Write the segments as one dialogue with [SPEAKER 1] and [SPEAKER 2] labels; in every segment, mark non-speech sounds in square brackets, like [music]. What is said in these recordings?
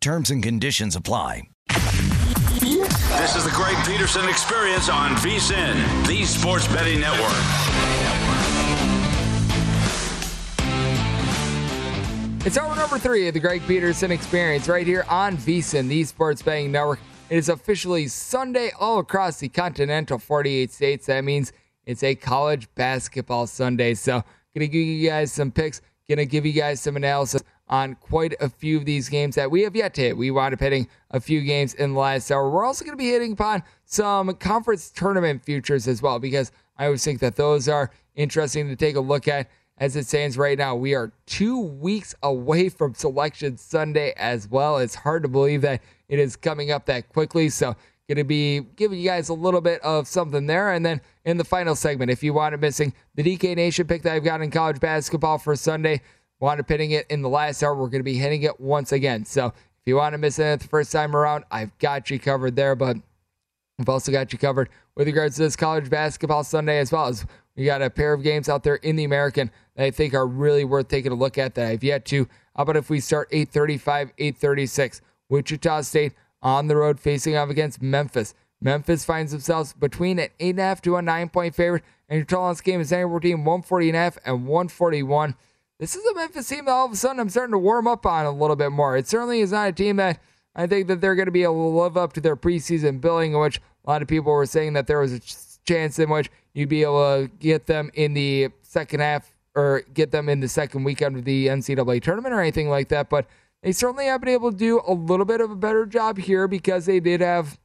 [SPEAKER 1] Terms and conditions apply.
[SPEAKER 2] This is the Greg Peterson experience on VSIN, the sports betting network.
[SPEAKER 3] It's hour number three of the Greg Peterson experience right here on VSIN, the sports betting network. It is officially Sunday all across the continental 48 states. That means it's a college basketball Sunday. So, gonna give you guys some picks, gonna give you guys some analysis on quite a few of these games that we have yet to hit. We wound up hitting a few games in the last hour. We're also going to be hitting upon some conference tournament futures as well because I always think that those are interesting to take a look at. As it stands right now, we are two weeks away from Selection Sunday as well. It's hard to believe that it is coming up that quickly. So, going to be giving you guys a little bit of something there. And then in the final segment, if you want to missing the DK Nation pick that I've got in college basketball for Sunday, wound up hitting it in the last hour. We're going to be hitting it once again. So if you want to miss it the first time around, I've got you covered there. But I've also got you covered with regards to this college basketball Sunday as well as we got a pair of games out there in the American that I think are really worth taking a look at that I've yet to. How about if we start 835, 836? Wichita State on the road facing off against Memphis. Memphis finds themselves between an 8.5 to a 9 point favorite, and your total on this game is anywhere between 140.5 and 141 this is a Memphis team that all of a sudden I'm starting to warm up on a little bit more. It certainly is not a team that I think that they're going to be able to live up to their preseason billing, in which a lot of people were saying that there was a chance in which you'd be able to get them in the second half or get them in the second weekend of the NCAA tournament or anything like that. But they certainly have been able to do a little bit of a better job here because they did have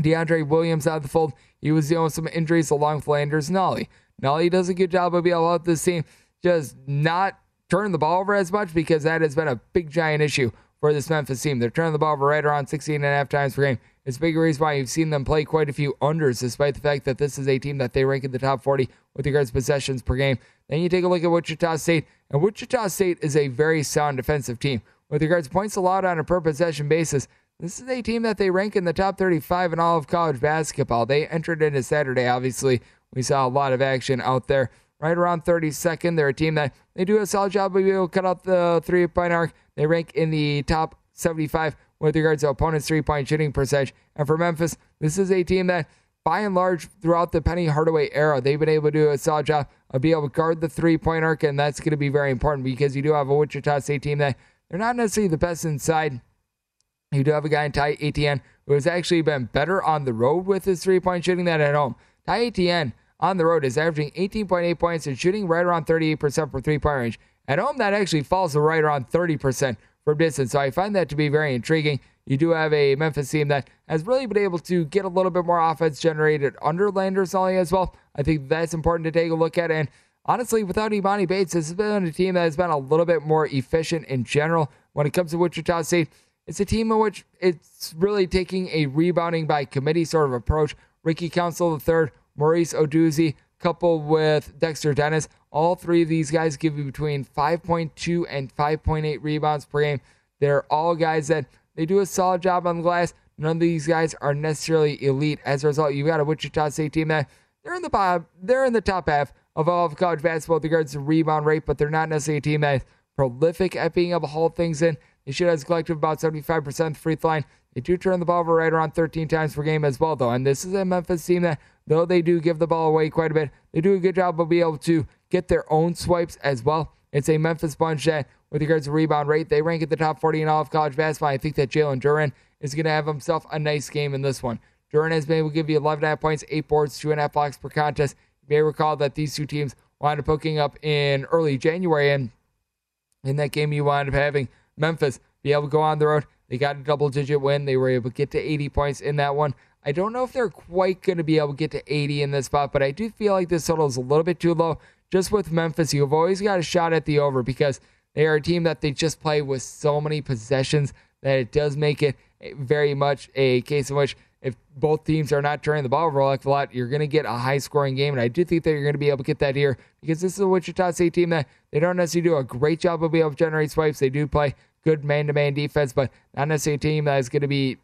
[SPEAKER 3] DeAndre Williams out of the fold. He was dealing with some injuries along with Landers Nolley. Nolley does a good job of being able to help this team just not turning the ball over as much because that has been a big giant issue for this Memphis team. They're turning the ball over right around 16 and a half times per game. It's a big reason why you've seen them play quite a few unders, despite the fact that this is a team that they rank in the top 40 with regards to possessions per game. Then you take a look at Wichita State, and Wichita State is a very sound defensive team. With regards to points allowed on a per possession basis, this is a team that they rank in the top 35 in all of college basketball. They entered into Saturday, obviously. We saw a lot of action out there right around 32nd. They're a team that they do a solid job of being able to cut out the three point arc. They rank in the top 75 with regards to opponents' three point shooting percentage. And for Memphis, this is a team that, by and large, throughout the Penny Hardaway era, they've been able to do a solid job of being able to guard the three point arc. And that's going to be very important because you do have a Wichita State team that they're not necessarily the best inside. You do have a guy in Ty Etienne who has actually been better on the road with his three point shooting than at home. Ty Etienne on the road is averaging 18.8 points and shooting right around 38% for three point range. At home, that actually falls to right around 30% from distance. So I find that to be very intriguing. You do have a Memphis team that has really been able to get a little bit more offense generated under Landers Nolley as well. I think that's important to take a look at. And honestly, without Emoni Bates, this has been a team that has been a little bit more efficient in general when it comes to Wichita State. It's a team in which it's really taking a rebounding by committee sort of approach. Ricky Council III Maurice Udeze, coupled with Dexter Dennis. All three of these guys give you between 5.2 and 5.8 rebounds per game. They're all guys that they do a solid job on the glass. None of these guys are necessarily elite. As a result, you've got a Wichita State team that they're in the bottom, they're in the top half of all of college basketball with regards to rebound rate, but they're not necessarily a team that's prolific at being able to hold things in. They should have a collective about 75% free throw line. They do turn the ball over right around 13 times per game as well, though. And this is a Memphis team that though they do give the ball away quite a bit, they do a good job of being able to get their own swipes as well. It's a Memphis bunch that, with regards to rebound rate, they rank at the top 40 in all of college basketball. I think that Jalen Duren is going to have himself a nice game in this one. Duren has been able to give you 11.5 points, 8 boards, 2.5 blocks per contest. You may recall that these two teams wound up hooking up in early January, and in that game, you wound up having Memphis be able to go on the road. They got a double digit win. They were able to get to 80 points in that one. I don't know if they're quite going to be able to get to 80 in this spot, but I do feel like this total is a little bit too low. Just with Memphis, you've always got a shot at the over because they are a team that they just play with so many possessions that it does make it very much a case in which if both teams are not turning the ball over a lot, you're going to get a high scoring game. And I do think that you're going to be able to get that here because this is a Wichita State team that they don't necessarily do a great job of being able to generate swipes. They do play good man to man defense, but not necessarily a team that is going to be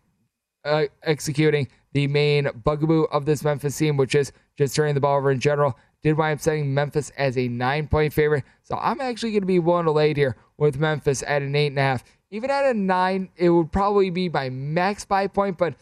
[SPEAKER 3] uh, executing the main bugaboo of this Memphis team, which is just turning the ball over in general. Did wind up setting Memphis as a nine point favorite. So I'm actually going to be willing to lay here with Memphis at an eight and a half. Even at a nine, it would probably be my max five point, but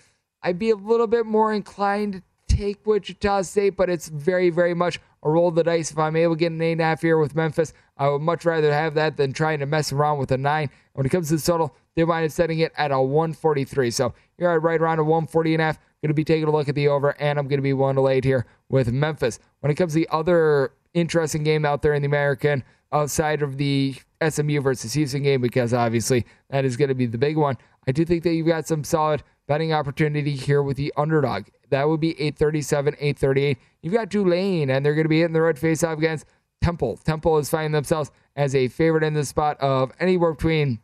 [SPEAKER 3] I'd be a little bit more inclined to take Wichita State, but it's very, very much a roll the dice. If I'm able to get an eight and a half here with Memphis, I would much rather have that than trying to mess around with a nine. When it comes to the total, they might have setting it at a 143. So you're right around a 140 and a half. Going to be taking a look at the over, and I'm going to be one to late here with Memphis. When it comes to the other interesting game out there in the American, outside of the SMU versus Houston game, because obviously that is going to be the big one. I do think that you've got some solid betting opportunity here with the underdog. That would be 837, 838. You've got Tulane, and they're going to be hitting the red face off against Temple. Temple is finding themselves as a favorite in the spot of anywhere between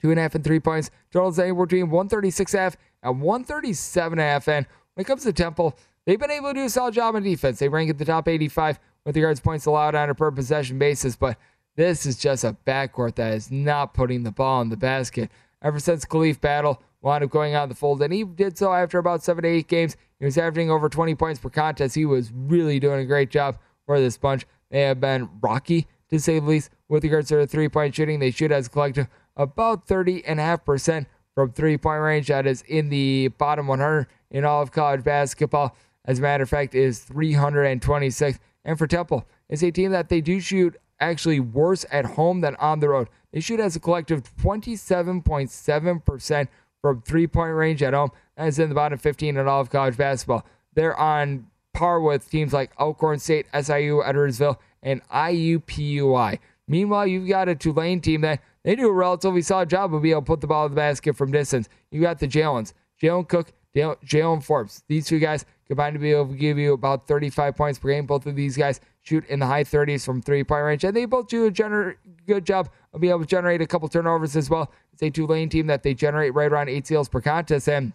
[SPEAKER 3] two and a half and three points. Total is anywhere between 136 half and 137 half. And when it comes to Temple, they've been able to do a solid job on defense. They rank at the top 85 with regards points allowed on a per possession basis, but this is just a backcourt that is not putting the ball in the basket. Ever since Khalif Battle, wound up going out of the fold, and he did so after about seven to eight games. He was averaging over 20 points per contest. He was really doing a great job for this bunch. They have been rocky, to say the least, with regards to their three point shooting. They shoot as a collective about 30.5% from three point range. That is in the bottom 100 in all of college basketball. As a matter of fact, is 326. And for Temple, it's a team that they do shoot actually worse at home than on the road. They shoot as a collective 27.7% from three point range at home. That is in the bottom 15 in all of college basketball. They're on par with teams like Alcorn State, SIU, Edwardsville, and IUPUI. Meanwhile, you've got a Tulane team that they do a relatively solid job of being able to put the ball in the basket from distance. You got the Jalens, Jalen Cook, Jalen Forbes. These two guys combined to be able to give you about 35 points per game. Both of these guys shoot in the high 30s from three point range, and they both do a gener- good job of being able to generate a couple turnovers as well. It's a Tulane team that they generate right around eight steals per contest, and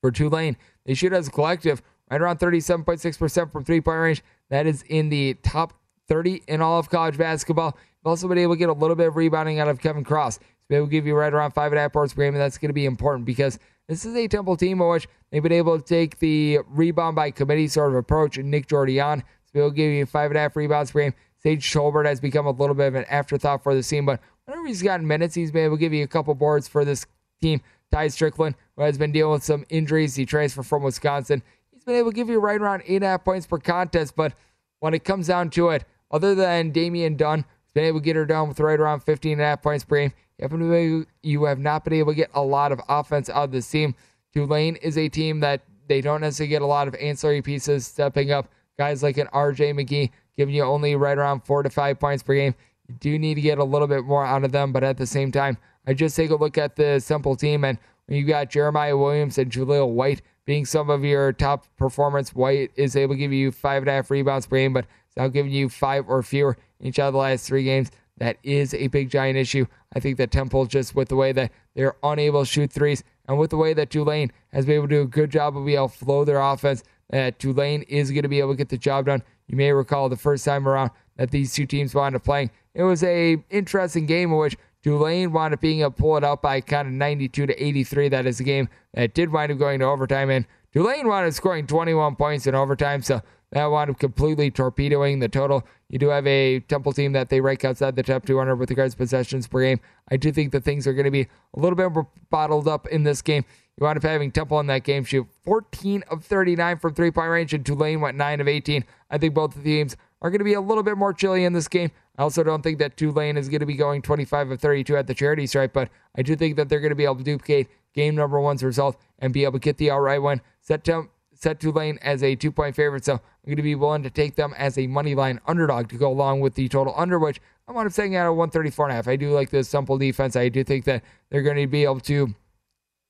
[SPEAKER 3] for Tulane, they shoot as a collective right around 37.6% from three point range. That is in the top 30 in all of college basketball. They've also been able to get a little bit of rebounding out of Kevin Cross. So able to give you right around five and a half boards per game, and that's going to be important because this is a Temple team in which they've been able to take the rebound by committee sort of approach. And Nick Jourdain, so he'll give you five and a half rebounds per game. Sage Schobert has become a little bit of an afterthought for the team, but whenever he's gotten minutes, he's been able to give you a couple boards for this team. Tai Strickland, who has been dealing with some injuries, he transferred from Wisconsin. He's been able to give you right around eight and a half points per contest, but when it comes down to it, other than Damian Dunn, he's been able to get her down with right around 15 and a half points per game. You have not been able to get a lot of offense out of this team. Tulane is a team that they don't necessarily get a lot of ancillary pieces stepping up. Guys like an RJ McGee giving you only right around four to five points per game. You do need to get a little bit more out of them, but at the same time, I just take a look at the simple team, and when you got Jeremiah Williams and Jahlil White being some of your top performance, White is able to give you five and a half rebounds per game, but it's now giving you five or fewer each of the last three games. That is a big giant issue. I think that Temple, just with the way that they're unable to shoot threes, and with the way that Tulane has been able to do a good job of being able to flow their offense, that Tulane is going to be able to get the job done. You may recall the first time around that these two teams wound up playing. It was a interesting game in which Tulane wound up being able to pull it out by kind of 92 to 83. That is a game that did wind up going to overtime, and Tulane wound up scoring 21 points in overtime. So that wound up completely torpedoing the total. You do have a Temple team that they rank outside the top 200 with regards to possessions per game. I do think that things are going to be a little bit more bottled up in this game. You wind up having Temple in that game shoot 14 of 39 from three point range, and Tulane went 9 of 18. I think both teams are going to be a little bit more chilly in this game. I also don't think that Tulane is going to be going 25 of 32 at the charity stripe, but I do think that they're going to be able to duplicate game number one's result and be able to get the outright win. Set Temple set Tulane as a two point favorite. So I'm going to be willing to take them as a money line underdog to go along with the total under, which I want to saying at a 134 and a half. I do like this simple defense. I do think that they're going to be able to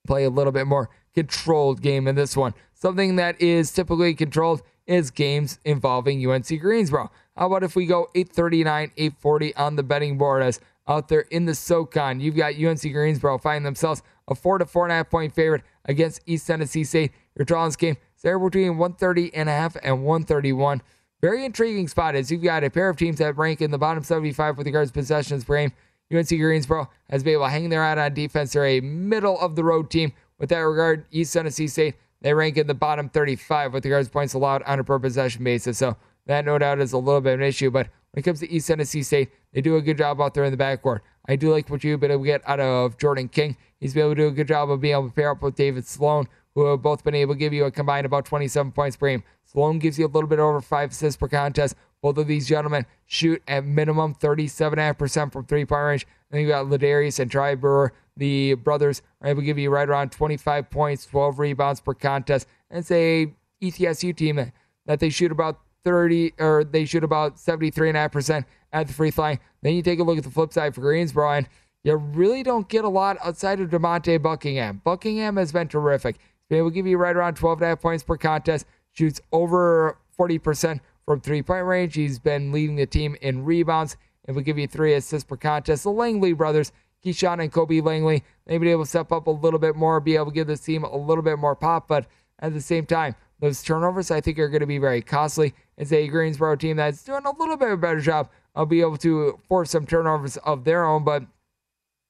[SPEAKER 3] play a little bit more controlled game in this one. Something that is typically controlled is games involving UNC Greensboro. How about if we go 839, 840 on the betting board as out there in the SoCon, you've got UNC Greensboro finding themselves a four to four and a half point favorite against East Tennessee State. Your draw this game is there between 130 and a half and 131. Very intriguing spot as you've got a pair of teams that rank in the bottom 75 with regards to possessions per game. UNC Greensboro has been able to hang their hat on defense. They're a middle of the road team. With that regard, East Tennessee State, they rank in the bottom 35 with regards to points allowed on a per possession basis. So that no doubt is a little bit of an issue. But when it comes to East Tennessee State, they do a good job out there in the backcourt. I do like what you've been able to get out of Jordan King. He's been able to do a good job of being able to pair up with David Sloan, who have both been able to give you a combined about 27 points per game. Sloan gives you a little bit over five assists per contest. Both of these gentlemen shoot at minimum 37.5% from three point range. Then you got Ledarrius and Ty Brewer. The brothers are able to give you right around 25 points, 12 rebounds per contest. And it's a ETSU team that they shoot about 30 or they shoot about 73.5% at the free throw. Then you take a look at the flip side for Greensboro, and you really don't get a lot outside of DeMonte Buckingham. Buckingham has been terrific. To give you right around 12.5 points per contest, shoots over 40% from three point range. He's been leading the team in rebounds and will give you three assists per contest. The Langley brothers, Keyshawn and Kobe Langley, they've been able to step up a little bit more, be able to give this team a little bit more pop, but at the same time, those turnovers I think are going to be very costly. It's a Greensboro team that's doing a little bit of a better job of being able to force some turnovers of their own, but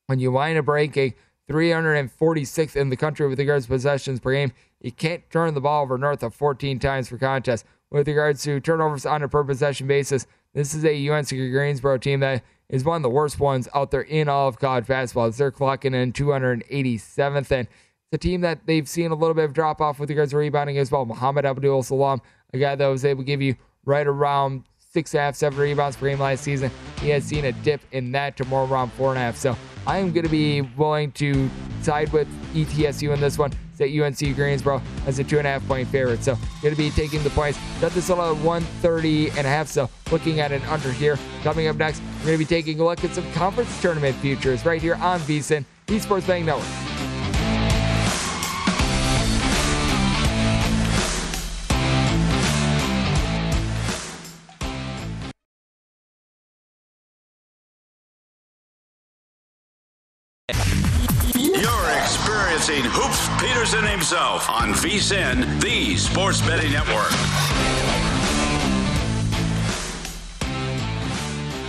[SPEAKER 3] when you wind up ranking 346th in the country with regards to possessions per game, you can't turn the ball over north of 14 times per contest with regards to turnovers on a per possession basis. This is a UNC Greensboro team that is one of the worst ones out there in all of college basketball. They're clocking in 287th, and it's a team that they've seen a little bit of drop off with regards to rebounding as well. Muhammad Abdul Salam, a guy that was able to give you right around six and a half, seven rebounds per game last season. He has seen a dip in that to more around four and a half. So I am going to be willing to side with ETSU in this one at UNC Greensboro as a two and a half point favorite. So going to be taking the points. Got this at 130 and a half. So looking at an under here. Coming up next, we're going to be taking a look at some conference tournament futures right here on VSIN, Esports Betting Network.
[SPEAKER 2] Experiencing Hoops Peterson himself on VSIN, the Sports Betting Network.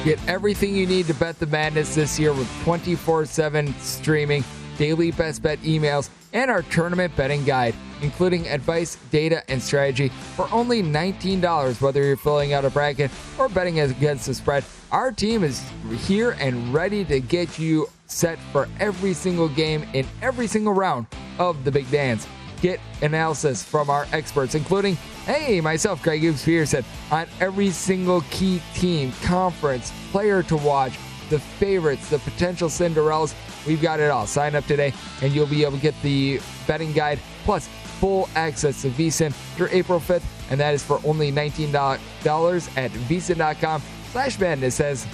[SPEAKER 3] Get everything you need to bet the madness this year with 24 7 streaming, daily best bet emails, and our tournament betting guide, including advice, data, and strategy for only $19. Whether you're filling out a bracket or betting against the spread, our team is here and ready to get you set for every single game in every single round of the big dance. Get analysis from our experts, including, hey, myself, Greg Hoops Peterson, on every single key team, conference, player to watch, the favorites, the potential Cinderellas. We've got it all. Sign up today, and you'll be able to get the betting guide plus full access to VSIN through April 5th, and that is for only $19 at VSIN.com slash madness says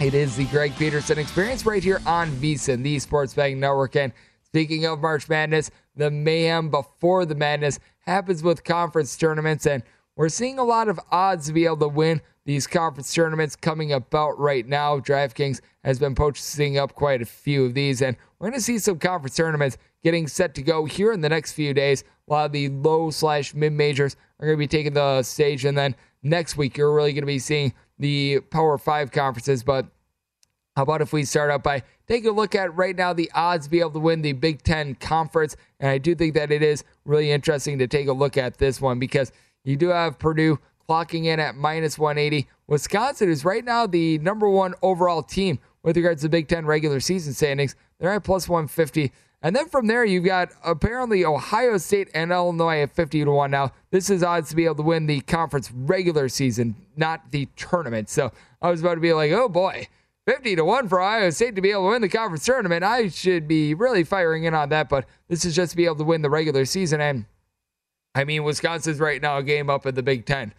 [SPEAKER 3] it is the Greg Peterson experience right here on VSIN, the Sports Betting Network. And speaking of March Madness, the mayhem before the madness happens with conference tournaments, and we're seeing a lot of odds to be able to win these conference tournaments coming about right now. DraftKings has been posting up quite a few of these, and we're going to see some conference tournaments getting set to go here in the next few days. A lot of the low slash mid majors are going to be taking the stage, and then next week you're really going to be seeing the Power Five conferences. But how about if we start out by taking a look at right now the odds to be able to win the Big Ten conference? And I do think that it is really interesting to take a look at this one because you do have Purdue clocking in at minus 180. Wisconsin is right now the number one overall team with regards to the Big Ten regular season standings. They're at plus 150. And then from there, you've got apparently Ohio State and Illinois at 50 to 1 now. This is odds to be able to win the conference regular season, not the tournament. So I was about to be like, oh boy, 50 to 1 for Ohio State to be able to win the conference tournament. I should be really firing in on that, but this is just to be able to win the regular season. And I mean, Wisconsin's right now a game up in the Big Ten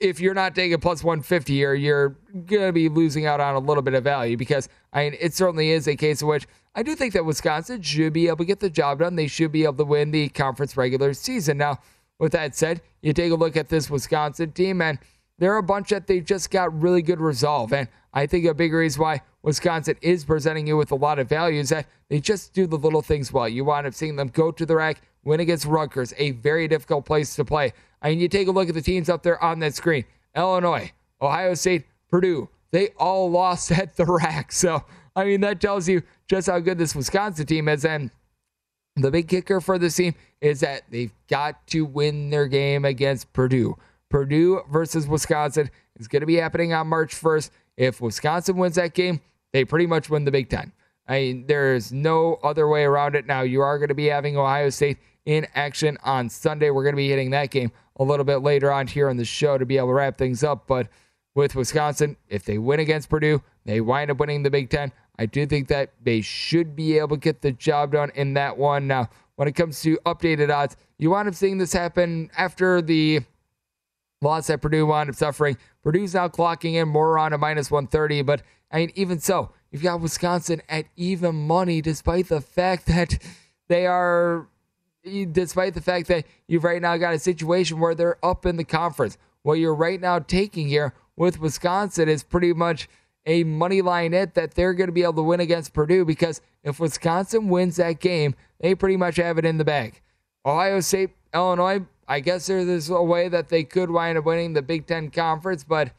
[SPEAKER 3] if you're not taking plus 150 here, you're going to be losing out on a little bit of value because I mean, it certainly is a case in which I do think that Wisconsin should be able to get the job done. They should be able to win the conference regular season. Now, with that said, you take a look at this Wisconsin team, and they're a bunch that they've just got really good resolve. And I think a big reason why Wisconsin is presenting you with a lot of value is that they just do the little things well. You wind up seeing them go to the rack, win against Rutgers, a very difficult place to play. I mean, you take a look at the teams up there on that screen Illinois, Ohio State, Purdue. They all lost [laughs] at the rack. So, I mean, that tells you just how good this Wisconsin team is. And the big kicker for this team is that they've got to win their game against Purdue. Purdue versus Wisconsin is going to be happening on March 1st. If Wisconsin wins that game, they pretty much win the Big Ten. I mean, there's no other way around it now. You are going to be having Ohio State in action on Sunday. We're going to be hitting that game a little bit later on here on the show to be able to wrap things up. But with Wisconsin, if they win against Purdue, they wind up winning the Big Ten. I do think that they should be able to get the job done in that one. Now, when it comes to updated odds, you wind up seeing this happen after the loss that Purdue wound up suffering. Purdue's now clocking in more around a minus 130, but I mean, even so, you've got Wisconsin at even money, despite the fact that they are, despite the fact that you've right now got a situation where they're up in the conference. What you're right now taking here with Wisconsin is pretty much a money line it that they're going to be able to win against Purdue because if Wisconsin wins that game, they pretty much have it in the bag. Ohio State, Illinois, I guess there's a way that they could wind up winning the Big Ten Conference, but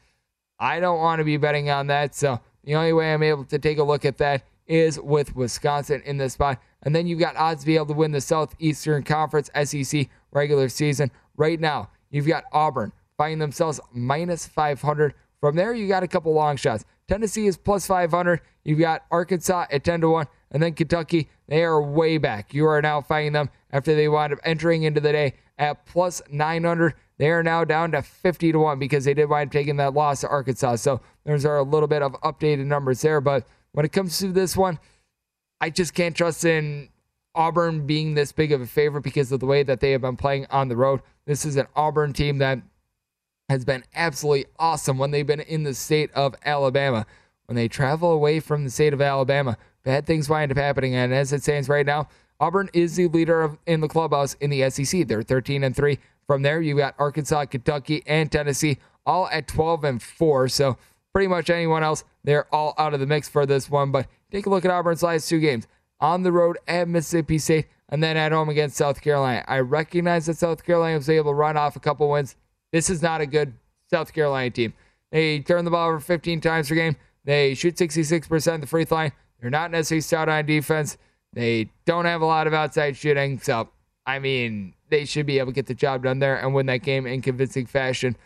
[SPEAKER 3] I don't want to be betting on that. So the only way I'm able to take a look at that is with Wisconsin in this spot. And then you've got odds to be able to win the Southeastern Conference SEC regular season. Right now, you've got Auburn finding themselves minus 500. From there, you got a couple long shots. Tennessee is plus 500. You've got Arkansas at 10 to 1. And then Kentucky, they are way back. You are now finding them after they wound up entering into the day at plus 900. They are now down to 50 to 1 because they did wind up taking that loss to Arkansas. So there's a little bit of updated numbers there. But when it comes to this one, I just can't trust in Auburn being this big of a favorite because of the way that they have been playing on the road. This is an Auburn team that has been absolutely awesome when they've been in the state of Alabama. When they travel away from the state of Alabama, bad things wind up happening. And as it stands right now, Auburn is the leader of, in the clubhouse in the SEC. They're 13 and 3. From there, you've got Arkansas, Kentucky, and Tennessee all at 12 and 4. So pretty much anyone else, they're all out of the mix for this one. But take a look at Auburn's last two games on the road at Mississippi State and then at home against South Carolina. I recognize that South Carolina was able to run off a couple wins this is not a good South Carolina team. They turn the ball over 15 times per game. They shoot 66% the free throw line. They're not necessarily stout on defense. They don't have a lot of outside shooting. So, I mean, they should be able to get the job done there and win that game in convincing fashion.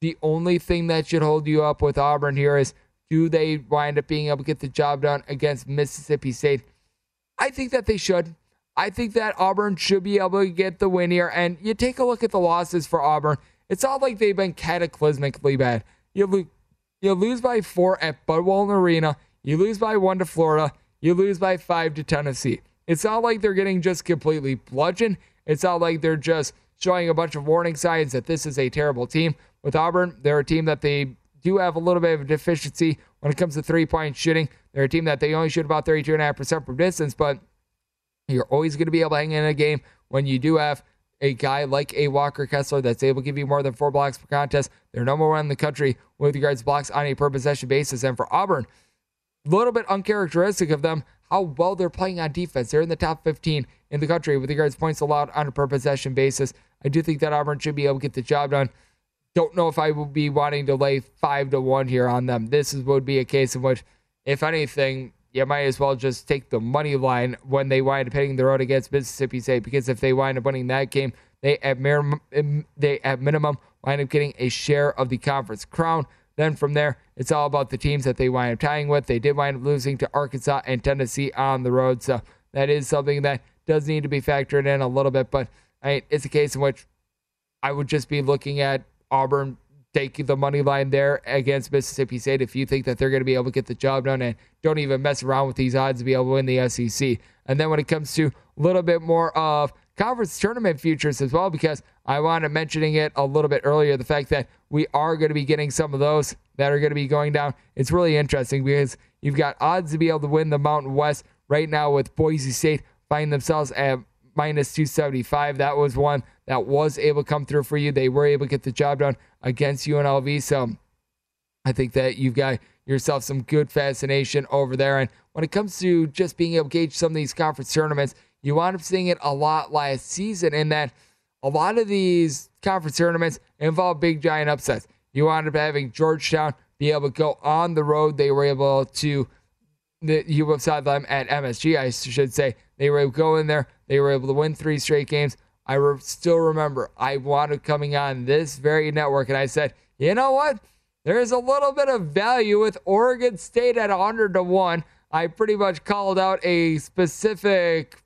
[SPEAKER 3] The only thing that should hold you up with Auburn here is do they wind up being able to get the job done against Mississippi State? I think that they should. I think that Auburn should be able to get the win here. And you take a look at the losses for Auburn. It's not like they've been cataclysmically bad. You, lo- you lose by four at Bud Walton Arena. You lose by one to Florida. You lose by five to Tennessee. It's not like they're getting just completely bludgeoned. It's not like they're just showing a bunch of warning signs that this is a terrible team. With Auburn, they're a team that they do have a little bit of a deficiency when it comes to three point shooting. They're a team that they only shoot about 32.5% from distance, but you're always going to be able to hang in a game when you do have a guy like a Walker Kessler that's able to give you more than four blocks per contest. They're number one in the country with regards to blocks on a per possession basis. And for Auburn, a little bit uncharacteristic of them how well they're playing on defense. They're in the top 15 in the country with regards to points allowed on a per possession basis. I do think that Auburn should be able to get the job done. Don't know if I would be wanting to lay five to one here on them. This is, would be a case in which, if anything, you might as well just take the money line when they wind up hitting the road against Mississippi State because if they wind up winning that game, they at minimum they at minimum wind up getting a share of the conference crown. Then from there, it's all about the teams that they wind up tying with. They did wind up losing to Arkansas and Tennessee on the road, so that is something that does need to be factored in a little bit. But I mean, it's a case in which I would just be looking at Auburn take the money line there against Mississippi State if you think that they're going to be able to get the job done and don't even mess around with these odds to be able to win the SEC. And then when it comes to a little bit more of conference tournament futures as well, because I wanted mentioning it a little bit earlier, the fact that we are going to be getting some of those that are going to be going down. It's really interesting because you've got odds to be able to win the Mountain West right now with Boise State finding themselves at minus 275. That was one that was able to come through for you. They were able to get the job done against UNLV. So I think that you've got yourself some good fascination over there. And when it comes to just being able to gauge some of these conference tournaments, you wound up seeing it a lot last season in that a lot of these conference tournaments involve big giant upsets. You wound up having Georgetown be able to go on the road. They were able to the you upside them at MSG, I should say. They were able to go in there. They were able to win three straight games. I re- still remember I wanted coming on this very network, and I said, you know what? There's a little bit of value with Oregon State at 100 to one. I pretty much called out a specific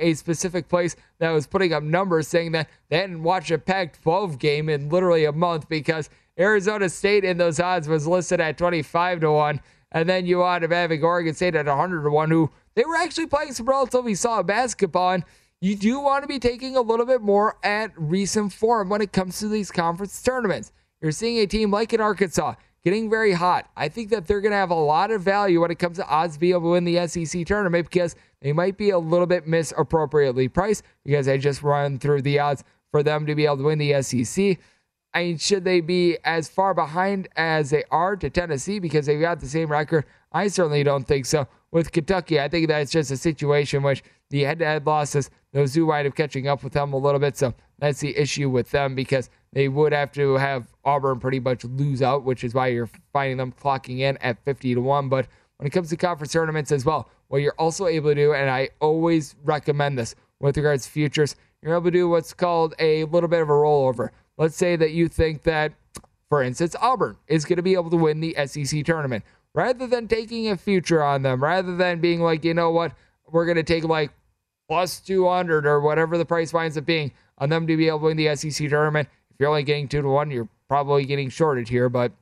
[SPEAKER 3] a specific place that was putting up numbers saying that they hadn't watched a Pac 12 game in literally a month because Arizona State in those odds was listed at 25 to 1. And then you wound up having Oregon State at 100 to 1, who they were actually playing some relatively solid basketball. And you do want to be taking a little bit more at recent form when it comes to these conference tournaments. You're seeing a team like in Arkansas getting very hot. I think that they're going to have a lot of value when it comes to odds to be able to win the SEC tournament because they might be a little bit misappropriately priced because I just run through the odds for them to be able to win the SEC. I mean, should they be as far behind as they are to Tennessee because they've got the same record? I certainly don't think so. With Kentucky, I think that's just a situation which the head to head losses, those do wind up catching up with them a little bit. So that's the issue with them because they would have to have Auburn pretty much lose out, which is why you're finding them clocking in at 50 to 1. But when it comes to conference tournaments as well, what you're also able to do, and I always recommend this with regards to futures, you're able to do what's called a little bit of a rollover. Let's say that you think that, for instance, Auburn is going to be able to win the SEC tournament. Rather than taking a future on them, rather than being like, you know what, we're going to take like plus 200 or whatever the price winds up being on them to be able to win the SEC tournament. If you're only getting two to one, you're probably getting shorted here, but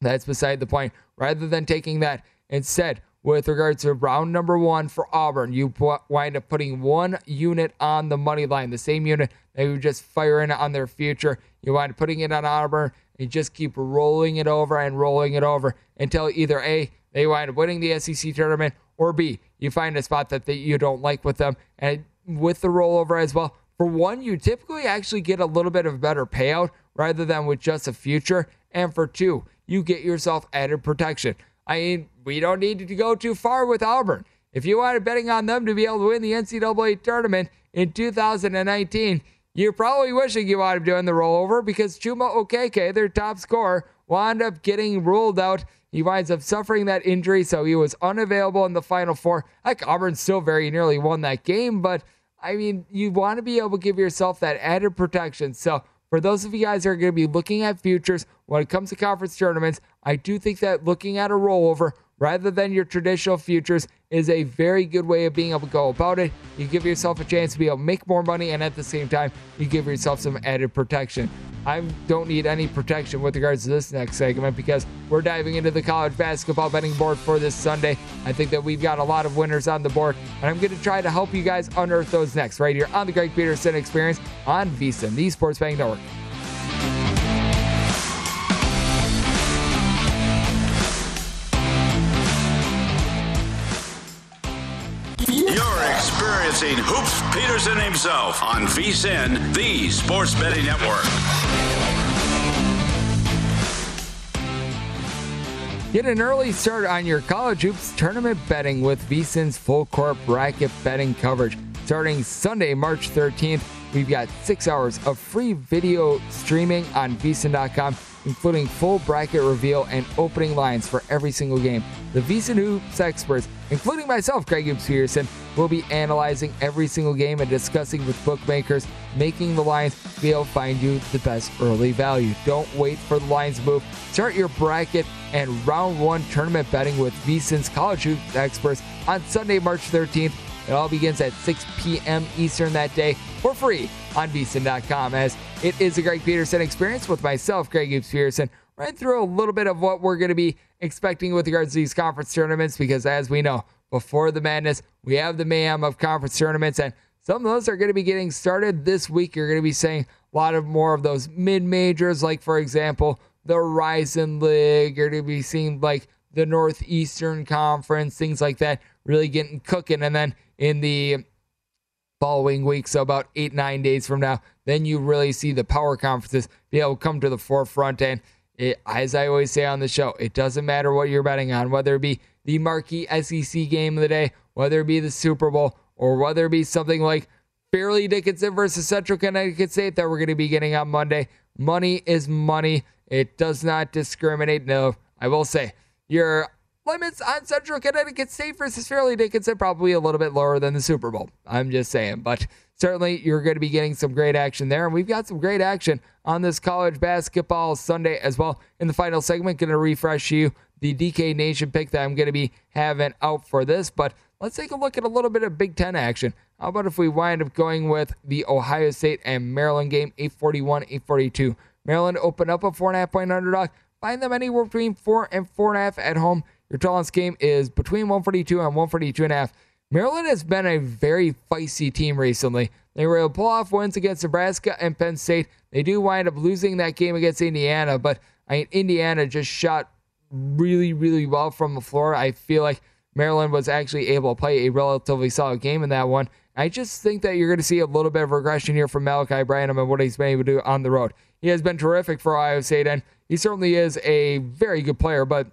[SPEAKER 3] that's beside the point. Rather than taking that, instead, with regards to round number one for Auburn, you wind up putting one unit on the money line, the same unit that you just fire in on their future. You wind up putting it on Auburn. You just keep rolling it over and rolling it over until either A, they wind up winning the SEC tournament, or B, you find a spot that, that you don't like with them. And with the rollover as well, for one, you typically actually get a little bit of better payout rather than with just a future. And for two, you get yourself added protection. I mean, we don't need to go too far with Auburn. If you wanted betting on them to be able to win the NCAA tournament in 2019, you're probably wishing you wound up doing the rollover because Chuma Okeke, their top scorer, wound up getting ruled out. He winds up suffering that injury, so he was unavailable in the Final Four. Like Auburn still very nearly won that game, but I mean, you want to be able to give yourself that added protection. So, for those of you guys that are going to be looking at futures when it comes to conference tournaments, I do think that looking at a rollover rather than your traditional futures is a very good way of being able to go about it. You give yourself a chance to be able to make more money, and at the same time, you give yourself some added protection. I don't need any protection with regards to this next segment because we're diving into the college basketball betting board for this Sunday. I think that we've got a lot of winners on the board, and I'm going to try to help you guys unearth those next right here on the Greg Peterson Experience on VSiN, the Sports Betting Network.
[SPEAKER 2] You're experiencing Hoops Peterson himself on VSiN, the Sports Betting Network.
[SPEAKER 3] Get an early start on your college hoops tournament betting with VSiN's full court bracket betting coverage. Starting Sunday, March 13th, we've got six hours of free video streaming on VSiN.com including full bracket reveal and opening lines for every single game. The VSiN Hoops experts, including myself, Greg Hoops Peterson, will be analyzing every single game and discussing with bookmakers, making the lines be able to find you the best early value. Don't wait for the lines move. Start your bracket and round one tournament betting with VSiN's college hoops experts on Sunday, March 13th. It all begins at 6 p.m. Eastern that day for free on VSiN.com as it is a Greg Peterson experience with myself, Greg Hoops Peterson. Right through a little bit of what we're going to be expecting with regards to these conference tournaments because as we know, before the madness, we have the mayhem of conference tournaments and some of those are going to be getting started this week. You're going to be seeing a lot of more of those mid majors, like for example, the Horizon League. You're going to be seeing like the Northeastern Conference, things like that, really getting cooking. And then in the following week, so about eight, nine days from now, then you really see the power conferences be able to come to the forefront. And it, as I always say on the show, it doesn't matter what you're betting on, whether it be the marquee SEC game of the day, whether it be the Super Bowl, or whether it be something like Fairleigh Dickinson versus Central Connecticut State that we're going to be getting on Monday. Money is money. It does not discriminate. No, I will say your limits on Central Connecticut State versus Fairleigh Dickinson probably a little bit lower than the Super Bowl. I'm just saying, but certainly you're going to be getting some great action there, and we've got some great action on this college basketball Sunday as well. In the final segment, going to refresh you the DK Nation pick that I'm going to be having out for this, but let's take a look at a little bit of Big Ten action. How about if we wind up going with the Ohio State and Maryland game, 841, 842. Maryland opened up a four and a half point underdog. Find them anywhere between four and four and a half at home. Your tallest game is between 142 and 142 and a half. Maryland has been a very feisty team recently. They were able to pull off wins against Nebraska and Penn State. They do wind up losing that game against Indiana, but I mean, Indiana just shot really, really well from the floor. I feel like Maryland was actually able to play a relatively solid game in that one. I just think that you're going to see a little bit of regression here from Malachi Branham and what he's been able to do on the road. He has been terrific for Ohio State, and he certainly is a very good player, but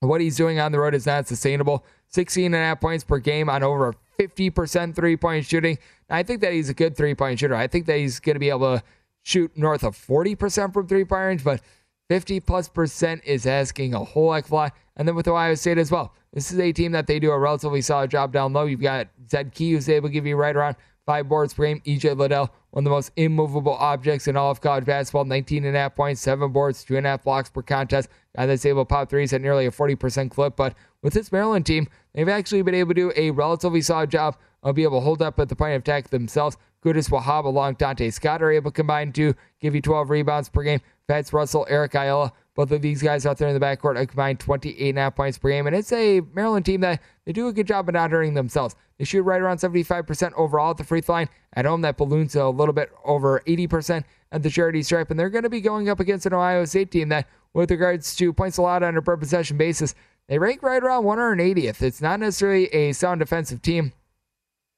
[SPEAKER 3] what he's doing on the road is not sustainable. 16 and a half points per game on over 50% three point shooting. I think that he's a good three point shooter. I think that he's going to be able to shoot north of 40% from three point range, but 50 plus percent is asking a whole heck of a lot. And then with Ohio State as well. This is a team that they do a relatively solid job down low. You've got Zed Key, who's able to give you right around five boards per game. EJ Liddell, one of the most immovable objects in all of college basketball, 19 and a half points, seven boards, two and a half blocks per contest. Guy that's able to pop threes at nearly a 40% clip. But with this Maryland team, they've actually been able to do a relatively solid job of being able to hold up at the point of attack themselves. Qudus Wahab along Donta Scott are able to combine to give you 12 rebounds per game. Fats Russell, Eric Ayala, both of these guys out there in the backcourt combined 28.5 points per game. And it's a Maryland team that they do a good job of not hurting themselves. They shoot right around 75% overall at the free throw line. At home, that balloons to a little bit over 80% at the charity stripe. And they're going to be going up against an Ohio State team that, with regards to points allowed on a per possession basis, they rank right around 180th. It's not necessarily a sound defensive team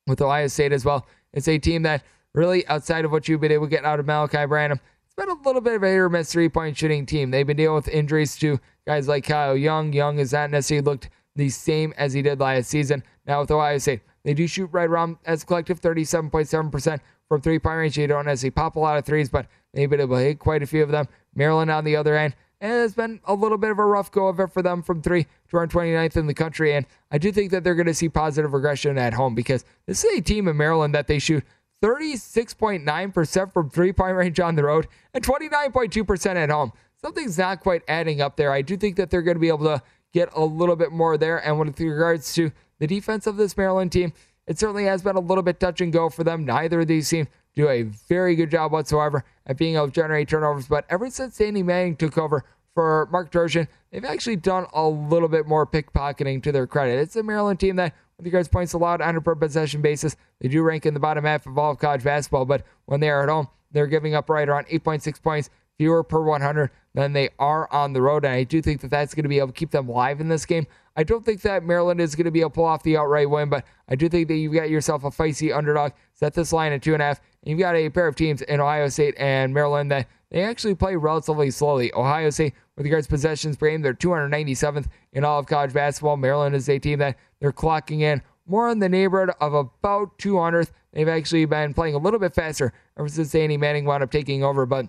[SPEAKER 3] with Ohio State as well. It's a team that really, outside of what you've been able to get out of Malachi Branham, been a little bit of a hit or miss three point shooting team. They've been dealing with injuries to guys like Kyle Young. Young has not necessarily looked the same as he did last season. Now with Ohio State, they do shoot right around as a collective 37.7% from three point range. They don't necessarily pop a lot of threes, but they've been able to hit quite a few of them. Maryland on the other end, and it's been a little bit of a rough go of it for them from three to run 29th in the country. And I do think that they're going to see positive regression at home because this is a team in Maryland that they shoot 36.9% from three point range on the road and 29.2% at home. Something's not quite adding up there. I do think that they're going to be able to get a little bit more there. And with regards to the defense of this Maryland team, it certainly has been a little bit touch and go for them. Neither of these teams do a very good job whatsoever at being able to generate turnovers. But ever since Danny Manning took over for Mark Turgeon, they've actually done a little bit more pickpocketing to their credit. It's a Maryland team that, with regards to points allowed on a per possession basis, they do rank in the bottom half of all of college basketball. But when they are at home, they're giving up right around 8.6 points fewer per 100 than they are on the road. And I do think that that's going to be able to keep them live in this game. I don't think that Maryland is going to be able to pull off the outright win, but I do think that you've got yourself a feisty underdog. Set this line at two and a half. And you've got a pair of teams in Ohio State and Maryland that they actually play relatively slowly. Ohio State, with regards to possessions per game, they're 297th in all of college basketball. Maryland is a team that they're clocking in more in the neighborhood of about 200th. They've actually been playing a little bit faster ever since Danny Manning wound up taking over, but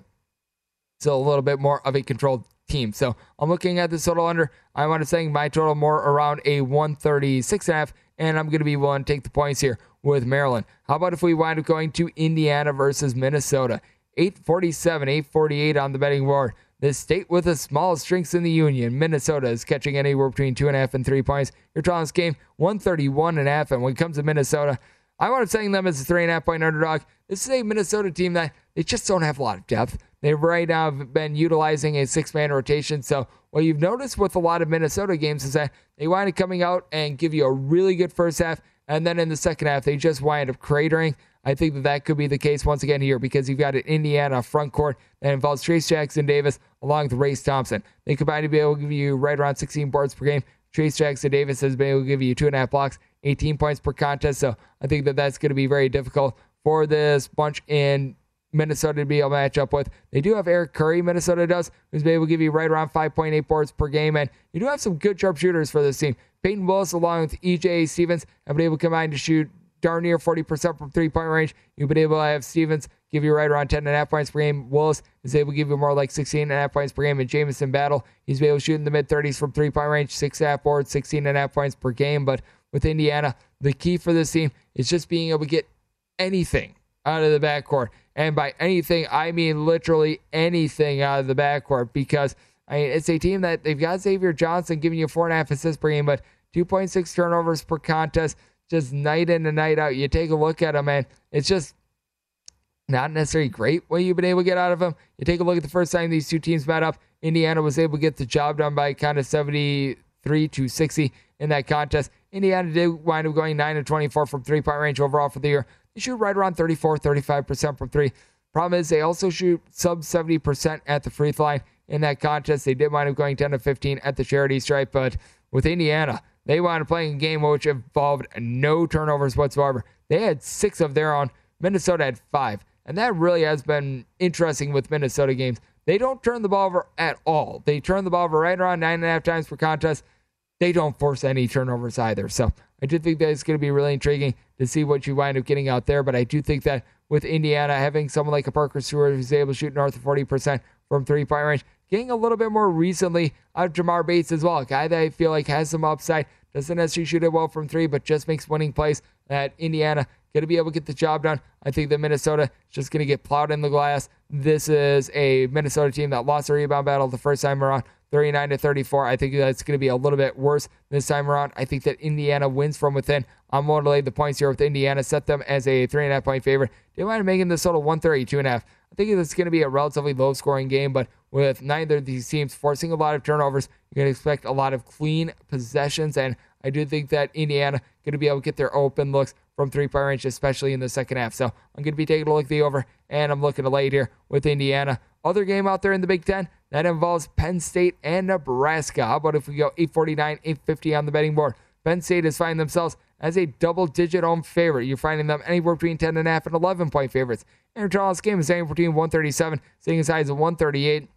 [SPEAKER 3] still a little bit more of a controlled team. So I'm looking at this total under. I want to say my total more around a 136 and a half, and I'm going to be willing to take the points here with Maryland. How about if we wind up going to Indiana versus Minnesota? 847, 848 on the betting board. The state with the smallest strengths in the union, Minnesota, is catching anywhere between two and a half and three points. Your tallest game, 131 and a half. And when it comes to Minnesota, I want to saying them as a three and a half point underdog. This is a Minnesota team that they just don't have a lot of depth. They've right now been utilizing a six man rotation. So what you've noticed with a lot of Minnesota games is that they wind up coming out and give you a really good first half, and then in the second half they just wind up cratering. I think that that could be the case once again here because you've got an Indiana front court that involves Trayce Jackson Davis along with Race Thompson. They combine to be able to give you right around 16 boards per game. Trayce Jackson Davis has been able to give you two and a half blocks. 18 points per contest. So I think that that's going to be very difficult for this bunch in Minnesota to be able to match up with. They do have Eric Curry, Minnesota does, who's able to give you right around 5.8 boards per game. And you do have some good sharpshooters for this team. Payton Willis, along with EJ Stevens, have been able to combine to shoot darn near 40% from three point range. You've been able to have Stevens give you right around 10 and a half points per game. Willis is able to give you more like 16 and a half points per game. And Jamison Battle, he's been able to shoot in the mid 30s from three point range, 6.5 boards, 16.5 points per game. But with Indiana, the key for this team is just being able to get anything out of the backcourt. And by anything, I mean literally anything out of the backcourt because I mean, it's a team that they've got Xavier Johnson giving you four and a half assists per game, but 2.6 turnovers per contest, just night in and night out. You take a look at them, and it's just not necessarily great what you've been able to get out of them. You take a look at the first time these two teams met up, Indiana was able to get the job done by kind of 73 to 60 in that contest. Indiana did wind up going 9 to 24 from three point range overall for the year. They shoot right around 34, 35% from three. Problem is, they also shoot sub 70% at the free throw line in that contest. They did wind up going 10 to 15 at the charity stripe, but with Indiana, they wound up playing a game which involved no turnovers whatsoever. They had six of their own. Minnesota had five. And that really has been interesting with Minnesota games. They don't turn the ball over at all. They turn the ball over right around nine and a half times per contest. They don't force any turnovers either. So I do think that it's going to be really intriguing to see what you wind up getting out there. But I do think that with Indiana having someone like a Parker Stewart who's able to shoot north of 40% from three point range, getting a little bit more recently of Tamar Bates as well, a guy that I feel like has some upside, doesn't necessarily shoot it well from three, but just makes winning plays. at Indiana going to be able to get the job done. I think that Minnesota is just going to get plowed in the glass. This is a Minnesota team that lost a rebound battle the first time around, 39 to 34. I think that's going to be a little bit worse this time around. I think that Indiana wins from within. I'm going to lay the points here with Indiana, set them as a three and a half point favorite. They might have making this total 132 and a half. I think it's going to be a relatively low scoring game, but with neither of these teams forcing a lot of turnovers, you're going to expect a lot of clean possessions. And I do think that Indiana going to be able to get their open looks from three point range, especially in the second half. So I'm going to be taking a look at the over, and I'm looking to lay it here with Indiana. Other game out there in the Big Ten that involves Penn State and Nebraska. How about if we go 849, 850 on the betting board? Penn State is finding themselves as a double digit home favorite. You're finding them anywhere between 10 and a half and 11 point favorites. And Charles game is anywhere between 137, seeing as high as 138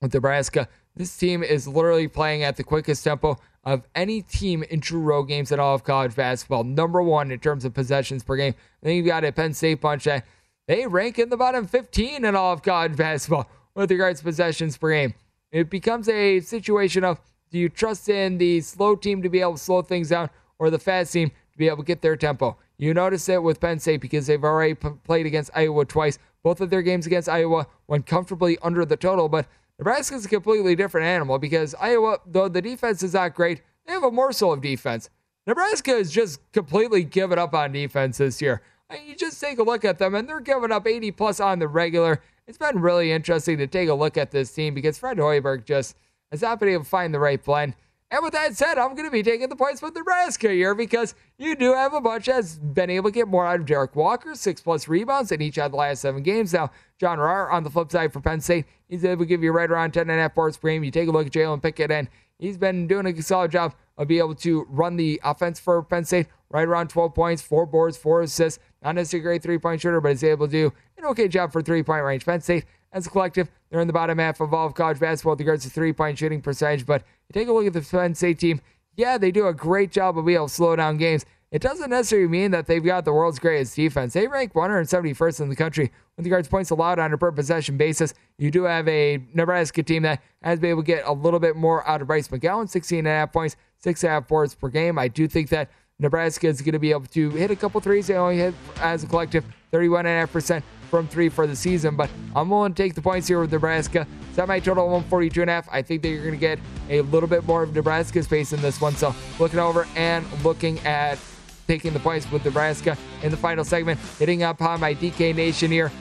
[SPEAKER 3] with Nebraska. This team is literally playing at the quickest tempo of any team in true road games in all of college basketball. Number one in terms of possessions per game. Then you've got a Penn State bunch that they rank in the bottom 15 in all of college basketball with regards to possessions per game. It becomes a situation of do you trust in the slow team to be able to slow things down or the fast team to be able to get their tempo? You notice it with Penn State because they've already p- played against Iowa twice. Both of their games against Iowa went comfortably under the total, but Nebraska's a completely different animal because Iowa, though the defense is not great, they have a morsel of defense. Nebraska has just completely given up on defense this year. I mean, you just take a look at them, and they're giving up 80 plus on the regular. It's been really interesting to take a look at this team because Fred Hoiberg just has not been able to find the right blend. And with that said, I'm going to be taking the points with Nebraska here because you do have a bunch that's been able to get more out of Derrick Walker, six plus rebounds in each of the last seven games. Now, John Harrar on the flip side for Penn State, he's able to give you right around 10 and a half boards per game. You take a look at Jalen Pickett, and he's been doing a solid job of being able to run the offense for Penn State right around 12 points, four boards, four assists. Not necessarily a great three point shooter, but is able to do an okay job for three point range. Penn State, as a collective, they're in the bottom half of all of college basketball with regards to three point shooting percentage. But you take a look at the Penn State team, yeah, they do a great job of being able to slow down games. It doesn't necessarily mean that they've got the world's greatest defense. They rank 171st in the country with regards points allowed on a per possession basis. You do have a Nebraska team that has been able to get a little bit more out of Bryce McGowan, 16 and a half points, six and a half boards per game. I do think that Nebraska is going to be able to hit a couple threes. They only hit as a collective 31.5% from three for the season, but I'm willing to take the points here with Nebraska. Semi total 142 and a half. I think that you're going to get a little bit more of Nebraska's pace in this one. So looking over and looking at taking the points with Nebraska in the final segment, hitting up on my DK Nation here.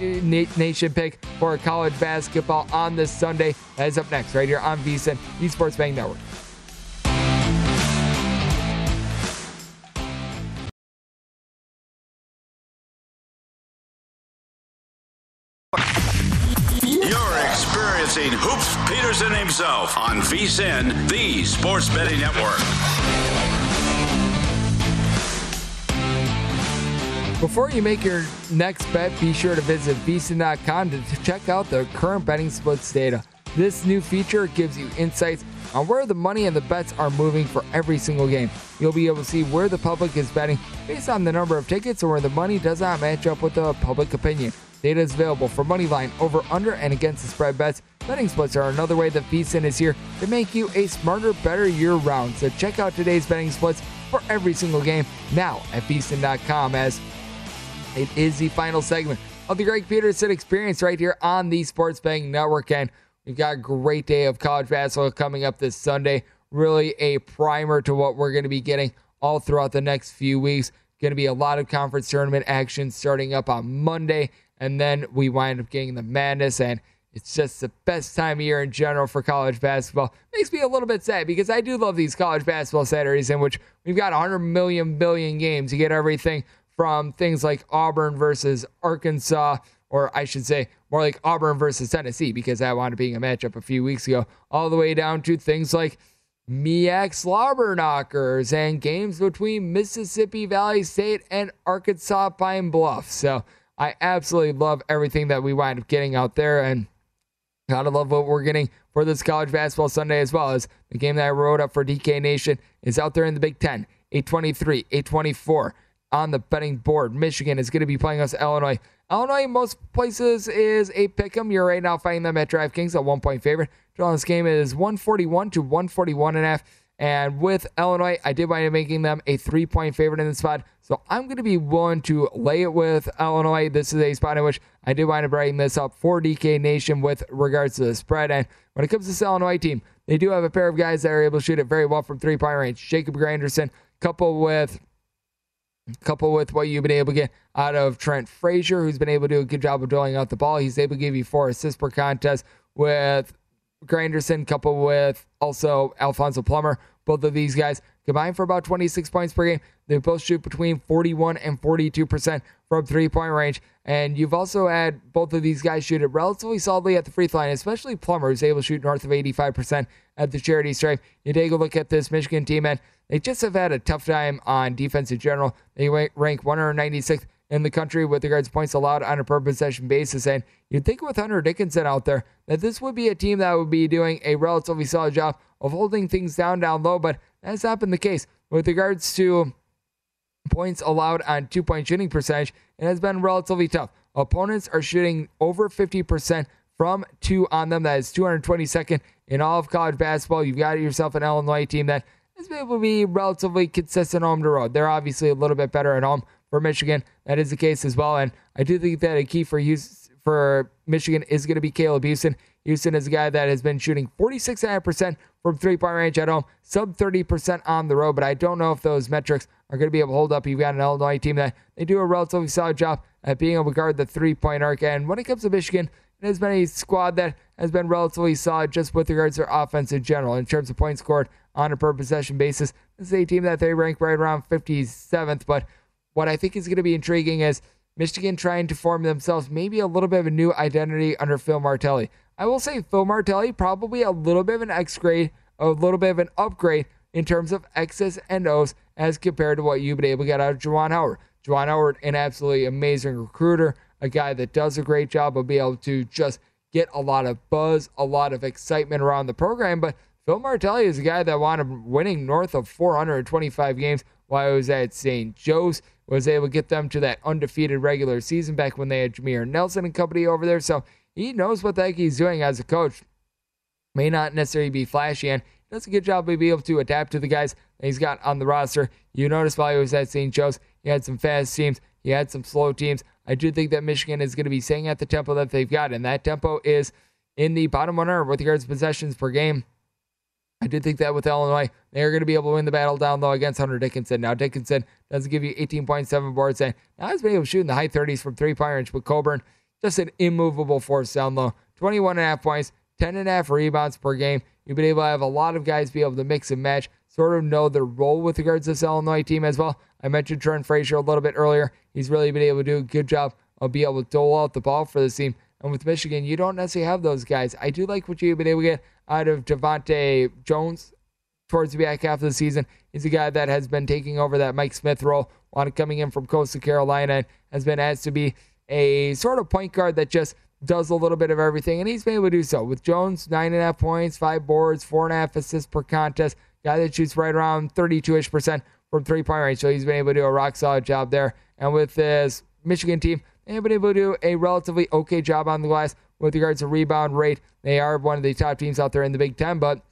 [SPEAKER 3] Eh, Nation pick for college basketball on this Sunday. That is up next, right here on VSIN, Esports Bank Network.
[SPEAKER 2] Peterson himself on VSIN, the Sports Betting Network.
[SPEAKER 3] Before you make your next bet, be sure to visit vsin.com to check out the current betting splits data. This new feature gives you insights on where the money and the bets are moving for every single game. You'll be able to see where the public is betting based on the number of tickets or where the money does not match up with the public opinion. Data is available for money line, over, under, and against the spread bets. Betting splits are another way that VSiN is here to make you a smarter, better year round. So check out today's betting splits for every single game now at VSiN.com as it is the final segment of the Greg Peterson experience right here on the Sports Betting Network. And we've got a great day of college basketball coming up this Sunday. Really a primer to what we're going to be getting all throughout the next few weeks. Going to be a lot of conference tournament action starting up on Monday. And then we wind up getting the madness. And it's just the best time of year in general for college basketball. Makes me a little bit sad because I do love these college basketball Saturdays in which we've got 100 million billion games. You get everything from things like Auburn versus Arkansas, or I should say more like Auburn versus Tennessee, because that wound up being a matchup a few weeks ago, all the way down to things like MEAC knockers and games between Mississippi Valley State and Arkansas Pine Bluff. So I absolutely love everything that we wind up getting out there, and gotta love what we're getting for this college basketball Sunday as well as the game that I wrote up for DK Nation is out there in the Big Ten, 823, 824 on the betting board. Michigan is going to be playing us Illinois. Illinois, most places is a pick 'em. You're right now finding them at DraftKings, a one point favorite. Draw this game is 141 to 141 and a half. And with Illinois, I did wind up making them a three point favorite in the spot. So I'm going to be willing to lay it with Illinois. This is a spot in which I did wind up writing this up for DK Nation with regards to the spread. And when it comes to this Illinois team, they do have a pair of guys that are able to shoot it very well from three point range. Jacob Grandison, coupled with coupled with what you've been able to get out of Trent Frazier, who's been able to do a good job of drawing out the ball. He's able to give you four assists per contest with Grandison, coupled with also Alfonso Plummer. Both of these guys combined for about 26 points per game. They both shoot between 41 and 42% from three point range. And you've also had both of these guys shoot it relatively solidly at the free throw line, especially Plummer, who's able to shoot north of 85% at the charity stripe. You take a look at this Michigan team, and they just have had a tough time on defense in general. They rank 196th in the country with regards to points allowed on a per possession basis. And you'd think with Hunter Dickinson out there that this would be a team that would be doing a relatively solid job of holding things down down low, but that's not been the case. With regards to points allowed on two point shooting percentage, it has been relatively tough. Opponents are shooting over 50% from two on them. That is 222nd in all of college basketball. You've got yourself an Illinois team that been able to be relatively consistent home to road. They're obviously a little bit better at home for Michigan. That is the case as well. And I do think that a key for use for Michigan is going to be Caleb Houstan. Houstan is a guy that has been shooting 46.5% from three point range at home, sub 30% on the road, but I don't know if those metrics are going to be able to hold up. You've got an Illinois team that they do a relatively solid job at being able to guard the three point arc. And when it comes to Michigan, it has been a squad that has been relatively solid just with regards to their offense in general. In terms of points scored on a per possession basis, this is a team that they rank right around 57th. But what I think is going to be intriguing is Michigan trying to form themselves maybe a little bit of a new identity under Phil Martelli. I will say Phil Martelli probably a little bit of an X grade, a little bit of an upgrade in terms of X's and O's as compared to what you've been able to get out of Juwan Howard. Juwan Howard, an absolutely amazing recruiter, a guy that does a great job of being able to just get a lot of buzz, a lot of excitement around the program. But Phil Martelli is a guy that wound up winning north of 425 games while he was at St. Joe's. Was able to get them to that undefeated regular season back when they had Jameer Nelson and company over there. So he knows what the heck he's doing as a coach. May not necessarily be flashy, and does a good job of being able to adapt to the guys he's got on the roster. You notice while he was at St. Joe's, he had some fast teams, he had some slow teams. I do think that Michigan is going to be staying at the tempo that they've got, and that tempo is in the bottom 100 with regards to possessions per game. I did think that with Illinois, they're going to be able to win the battle down low against Hunter Dickinson. Now, Dickinson doesn't give you 18.7 boards, and now he's been able to shoot in the high 30s from three point range, but Cockburn just an immovable force down low. 21 and a half points, 10 and a half rebounds per game. You've been able to have a lot of guys be able to mix and match, sort of know their role with regards to this Illinois team as well. I mentioned Trent Frazier a little bit earlier. He's really been able to do a good job of being able to dole out the ball for this team. And with Michigan, you don't necessarily have those guys. I do like what you've been able to get out of DeVante Jones towards the back half of the season. He's a guy that has been taking over that Mike Smith role Wander coming in from Coastal Carolina and has been asked to be a sort of point guard that just does a little bit of everything, and he's been able to do so. With Jones, nine and a half points, five boards, four and a half assists per contest. Guy that shoots right around 32 ish percent from three point range. So he's been able to do a rock solid job there. And with this Michigan team, been able to do a relatively okay job on the glass with regards to rebound rate. They are one of the top teams out there in the Big Ten, but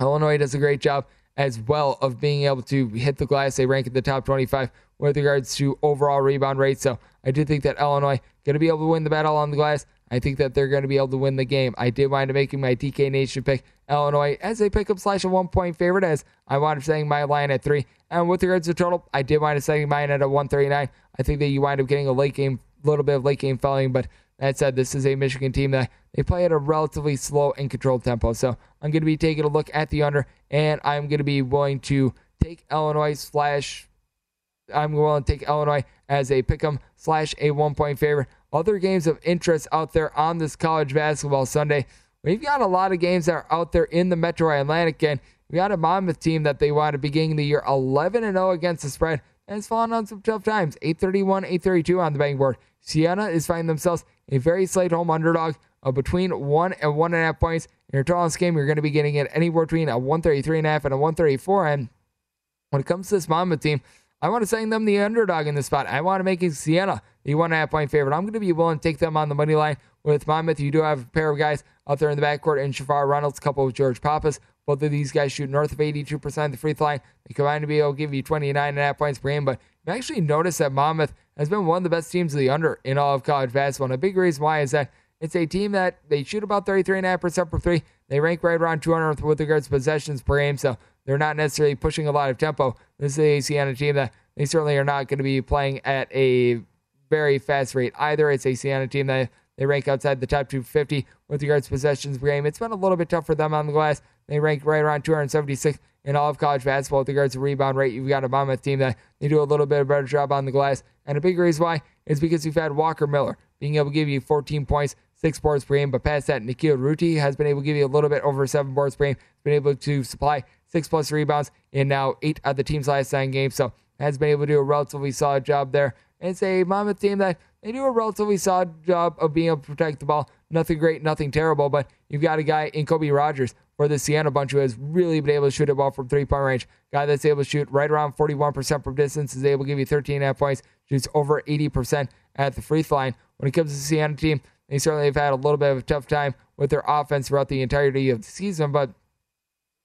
[SPEAKER 3] Illinois does a great job as well of being able to hit the glass. They rank in the top 25 with regards to overall rebound rate. So I do think that Illinois going to be able to win the battle on the glass. I think that they're going to be able to win the game. I did wind up making my DK Nation pick Illinois as a pickup slash a one point favorite as I wound up setting my line at three. And with regards to total, I did wind up setting mine at a 139. I think that you wind up getting a late game, a little bit of late game following, but that said, this is a Michigan team that they play at a relatively slow and controlled tempo. So I'm going to be taking a look at the under, and I'm going to be willing to take Illinois slash I'm willing to take Illinois as a pick'em slash a one point favorite. Other games of interest out there on this college basketball Sunday. We've got a lot of games that are out there in the Metro Atlantic, and we got a Monmouth team that they wanted beginning the year 11 and 0 against the spread, it's fallen on some tough times. 831, 832 on the betting board. Siena is finding themselves a very slight home underdog of between one and one and a half points. In your tallest game, you're going to be getting it anywhere between a 133 and a half and a 134. And when it comes to this Monmouth team, I want to send them the underdog in this spot. I want to make it Siena the one and a half point favorite. I'm going to be willing to take them on the money line with Monmouth. You do have a pair of guys out there in the backcourt and Shavar Reynolds, coupled with George Papas. Both of these guys shoot north of 82% of the free throw line. They combine to be able to give you 29 and a half points per game. But you actually notice that Monmouth has been one of the best teams of the under in all of college basketball. And a big reason why is that it's a team that they shoot about 33.5% per three. They rank right around 200 with regards to possessions per game. So they're not necessarily pushing a lot of tempo. This is a Siena team that they certainly are not going to be playing at a very fast rate either. It's a Siena team that they rank outside the top 250 with regards to possessions per game. It's been a little bit tough for them on the glass. They rank right around 276 in all of college basketball with regards to rebound rate. You've got a Monmouth team that they do a little bit of better job on the glass. And a big reason why is because you've had Walker Miller being able to give you 14 points, six boards per game. But past that, Nikkei Rutty has been able to give you a little bit over seven boards per game. Has been able to supply six plus rebounds in now eight of the team's last nine games. So has been able to do a relatively solid job there. And it's a Monmouth team that they do a relatively solid job of being able to protect the ball. Nothing great, nothing terrible, but you've got a guy in Colby Rogers for the Siena bunch who has really been able to shoot a ball from three point range. Guy that's able to shoot right around 41% from distance is able to give you 13 and a half points, shoots over 80% at the free throw line. When it comes to the Siena team, they certainly have had a little bit of a tough time with their offense throughout the entirety of the season, but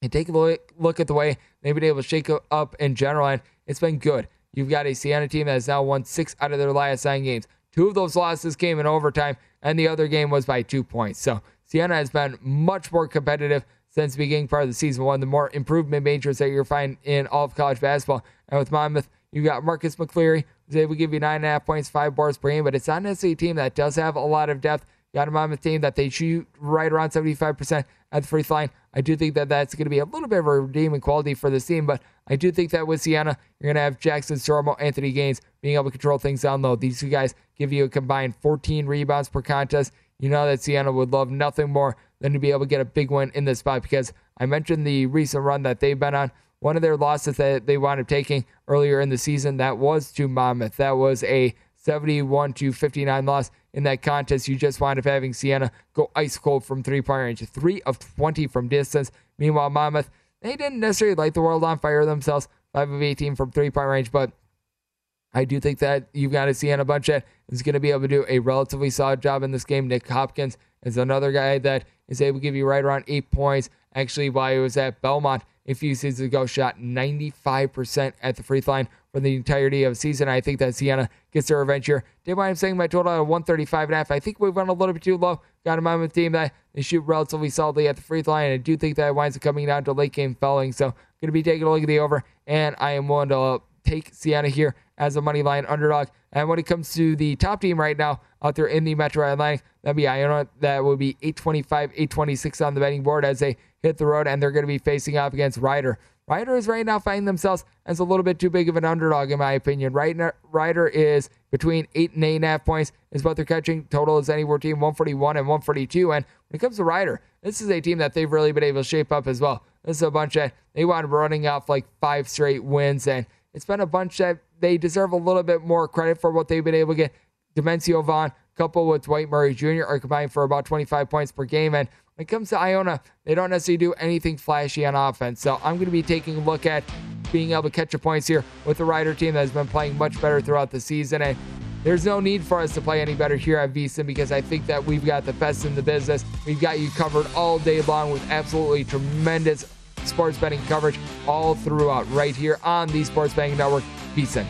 [SPEAKER 3] and take a look, at the way they've been able to shake up in general, and it's been good. You've got a Siena team that has now won six out of their last nine games. Two of those losses came in overtime, and the other game was by two points. So Siena has been much more competitive since the beginning part of the season. One of the more improvement majors that you'll find in all of college basketball. And with Monmouth, you've got Marcus McClary, who's able to give you nine and a half points, five bars per game, but it's not necessarily a team that does have a lot of depth. You got a Monmouth team that they shoot right around 75% at the free throw line. I do think that that's going to be a little bit of a redeeming quality for this team, but I do think that with Siena, you're going to have Jackson Stormo, Anthony Gaines being able to control things down low. These two guys give you a combined 14 rebounds per contest. You know that Siena would love nothing more than to be able to get a big win in this spot because I mentioned the recent run that they've been on. One of their losses that they wound up taking earlier in the season, that was to Monmouth. That was a 71 to 59 loss in that contest. You just wind up having Siena go ice cold from three point range, three of 20 from distance. Meanwhile, Monmouth, they didn't necessarily light the world on fire themselves, five of 18 from three point range, but I do think that you've got to a Siena bunch that is going to be able to do a relatively solid job in this game. Nick Hopkins is another guy that is able to give you right around eight points. Actually, while he was at Belmont a few seasons ago, shot 95% at the free throw line for the entirety of the season. I think that Siena gets their revenge here. Did mind saying my total at 135 and a half. I think we've gone a little bit too low. Got in mind a Monmouth team that they shoot relatively solidly at the free throw line. I do think that winds up coming down to late game fouling. So going to be taking a look at the over, and I am willing to uh, take Siena here as a money line underdog. And when it comes to the top team right now out there in the Metro Atlantic, that'd be Iona. That would be 825, 826 on the betting board as they hit the road, and they're going to be facing off against Rider. Rider is right now finding themselves as a little bit too big of an underdog, in my opinion. Rider is between eight and eight and a half points is what they're catching. Total is anywhere between 141 and 142. And when it comes to Rider, this is a team that they've really been able to shape up as well. This is a bunch that they wound running off like five straight wins, and it's been a bunch that they deserve a little bit more credit for what they've been able to get. Dimencio Vaughn, coupled with Dwight Murray Jr., are combined for about 25 points per game. And when it comes to Iona, they don't necessarily do anything flashy on offense. So I'm going to be taking a look at being able to catch the points here with the Rider team that has been playing much better throughout the season. And there's no need for us to play any better here at VSiN because I think that we've got the best in the business. We've got you covered all day long with absolutely tremendous sports betting coverage all throughout right here on the Sports Betting Network, VSiN.